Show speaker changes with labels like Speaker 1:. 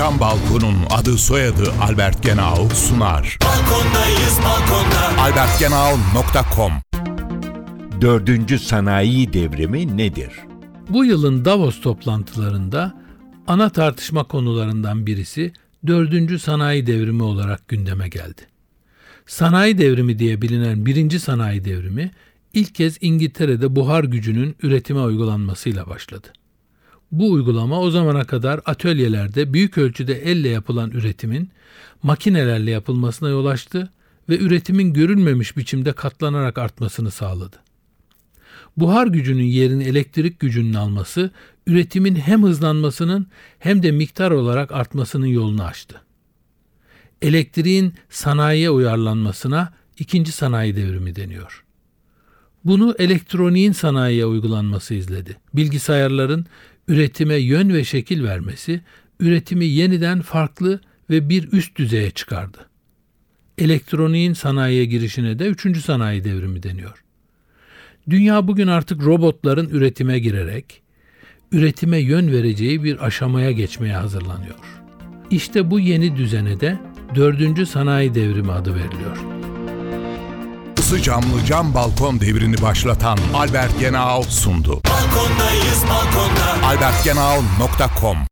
Speaker 1: Cam Balkon'un adı soyadı Albert Genau sunar.
Speaker 2: Balkondayız balkonda.
Speaker 1: albertgenau.com
Speaker 3: Dördüncü sanayi devrimi nedir?
Speaker 4: Bu yılın Davos toplantılarında ana tartışma konularından birisi 4. sanayi devrimi olarak gündeme geldi. Sanayi devrimi diye bilinen birinci sanayi devrimi ilk kez İngiltere'de buhar gücünün üretime uygulanmasıyla başladı. Bu uygulama o zamana kadar atölyelerde büyük ölçüde elle yapılan üretimin makinelerle yapılmasına yol açtı ve üretimin görülmemiş biçimde katlanarak artmasını sağladı. Buhar gücünün yerini elektrik gücünün alması üretimin hem hızlanmasının hem de miktar olarak artmasının yolunu açtı. Elektriğin sanayiye uyarlanmasına ikinci sanayi devrimi deniyor. Bunu elektroniğin sanayiye uygulanması izledi. Bilgisayarların üretime yön ve şekil vermesi üretimi yeniden farklı ve bir üst düzeye çıkardı. Elektroniğin sanayiye girişine de üçüncü sanayi devrimi deniyor. Dünya bugün artık robotların üretime girerek üretime yön vereceği bir aşamaya geçmeye hazırlanıyor. İşte bu yeni düzene de dördüncü sanayi devrimi adı veriliyor.
Speaker 1: Isı camlı cam balkon devrini başlatan Albert Genau sundu.
Speaker 2: Balkondayız balkonda.
Speaker 1: albertgenau.com